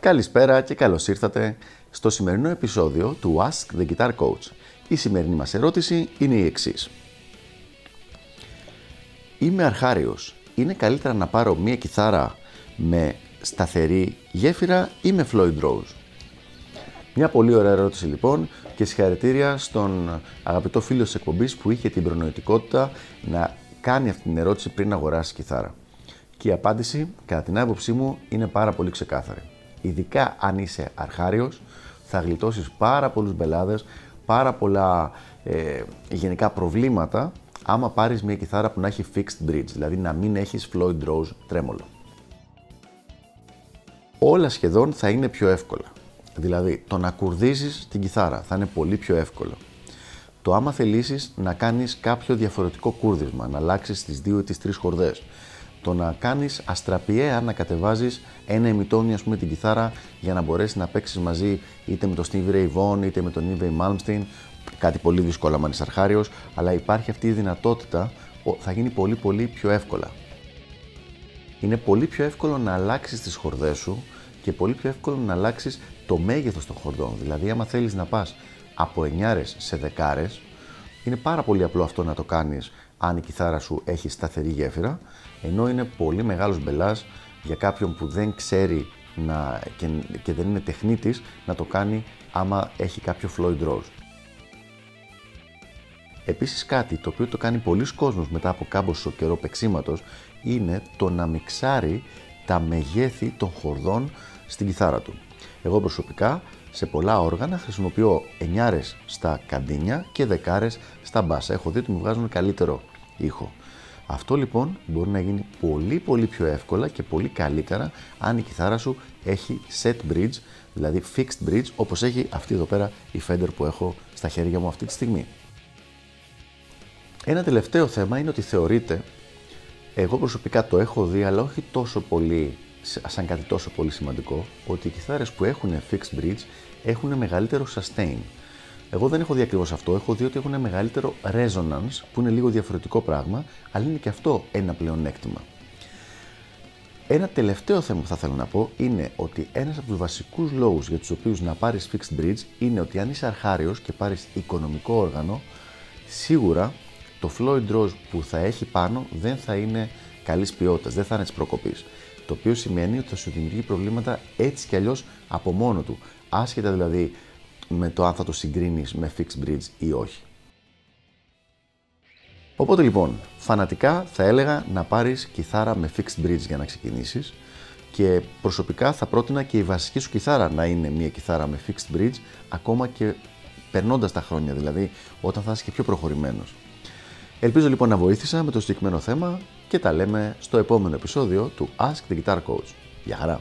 Καλησπέρα και καλώς ήρθατε στο σημερινό επεισόδιο του Ask the Guitar Coach. Η σημερινή μας ερώτηση είναι η εξής. Είμαι αρχάριος. Είναι καλύτερα να πάρω μία κιθάρα με σταθερή γέφυρα ή με Floyd Rose; Μια πολύ ωραία ερώτηση λοιπόν και συγχαρητήρια στον αγαπητό φίλο της εκπομπής που είχε την προνοητικότητα να κάνει αυτή την ερώτηση πριν αγοράσει κιθάρα. Και η απάντηση, κατά την άποψή μου, είναι πάρα πολύ ξεκάθαρη. Ειδικά αν είσαι αρχάριος, θα γλιτώσεις πάρα πολλούς μπελάδες, πάρα πολλά ε, γενικά προβλήματα άμα πάρεις μια κιθάρα που να έχει fixed bridge, δηλαδή να μην έχεις Floyd Rose τρέμολο. Όλα σχεδόν θα είναι πιο εύκολα. Δηλαδή, το να κουρδίζεις την κιθάρα θα είναι πολύ πιο εύκολο. Το άμα θελήσεις να κάνεις κάποιο διαφορετικό κούρδισμα, να αλλάξεις τις δύο ή τις τρεις χορδές, το να κάνεις αστραπιαία να κατεβάζεις ένα ημιτόνι ας πούμε την κιθάρα για να μπορέσεις να παίξεις μαζί είτε με τον Steve Ray Vaughan είτε με τον Yves Malmsteen κάτι πολύ δύσκολο αν είσαι αρχάριος αλλά υπάρχει αυτή η δυνατότητα θα γίνει πολύ πολύ πιο εύκολα. Είναι πολύ πιο εύκολο να αλλάξεις τις χορδές σου και πολύ πιο εύκολο να αλλάξεις το μέγεθος των χορδών. Δηλαδή άμα θέλεις να πας από εννιάρες σε δεκάρες είναι πάρα πολύ απλό αυτό να το κάνεις αν η κιθάρα σου έχει σταθερή γέφυρα, ενώ είναι πολύ μεγάλος μπελάς για κάποιον που δεν ξέρει να, και, και δεν είναι τεχνίτης να το κάνει άμα έχει κάποιο Floyd Rose. Επίσης κάτι το οποίο το κάνει πολλοί κόσμος μετά από κάμποσο καιρό παίξήματος είναι το να μιξάρει τα μεγέθη των χορδών στην κιθάρα του. Εγώ προσωπικά σε πολλά όργανα χρησιμοποιώ εννιάρες στα καντίνια και δεκάρες στα μπάσα. Έχω δει ότι μου βγάζουν καλύτερο ήχο. Αυτό λοιπόν μπορεί να γίνει πολύ πολύ πιο εύκολα και πολύ καλύτερα αν η κιθάρα σου έχει set bridge, δηλαδή fixed bridge όπως έχει αυτή εδώ πέρα η Fender που έχω στα χέρια μου αυτή τη στιγμή. Ένα τελευταίο θέμα είναι ότι θεωρείται, εγώ προσωπικά το έχω δει αλλά όχι τόσο πολύ σαν κάτι τόσο πολύ σημαντικό, ότι οι κιθάρες που έχουν fixed bridge έχουν μεγαλύτερο sustain. Εγώ δεν έχω δει ακριβώς αυτό. Έχω δει ότι έχουν μεγαλύτερο resonance, που είναι λίγο διαφορετικό πράγμα, αλλά είναι και αυτό ένα πλεονέκτημα. Ένα τελευταίο θέμα που θα θέλω να πω είναι ότι ένας από τους βασικούς λόγους για τους οποίους να πάρεις fixed bridge είναι ότι αν είσαι αρχάριος και πάρεις οικονομικό όργανο, σίγουρα το Floyd Rose που θα έχει πάνω δεν θα είναι καλής ποιότητας, δεν θα είναι της προκοπής. Το οποίο σημαίνει ότι θα σου δημιουργεί προβλήματα έτσι κι αλλιώς από μόνο του. Άσχετα δηλαδή με το αν θα το συγκρίνεις με fixed bridge ή όχι. Οπότε λοιπόν, φανατικά θα έλεγα να πάρεις κιθάρα με fixed bridge για να ξεκινήσεις και προσωπικά θα πρότεινα και η βασική σου κιθάρα να είναι μια κιθάρα με fixed bridge ακόμα και περνώντας τα χρόνια, δηλαδή όταν θα είσαι και πιο προχωρημένος. Ελπίζω λοιπόν να βοήθησα με το συγκεκριμένο θέμα και τα λέμε στο επόμενο επεισόδιο του Ask the Guitar Coach. Γεια χαρά!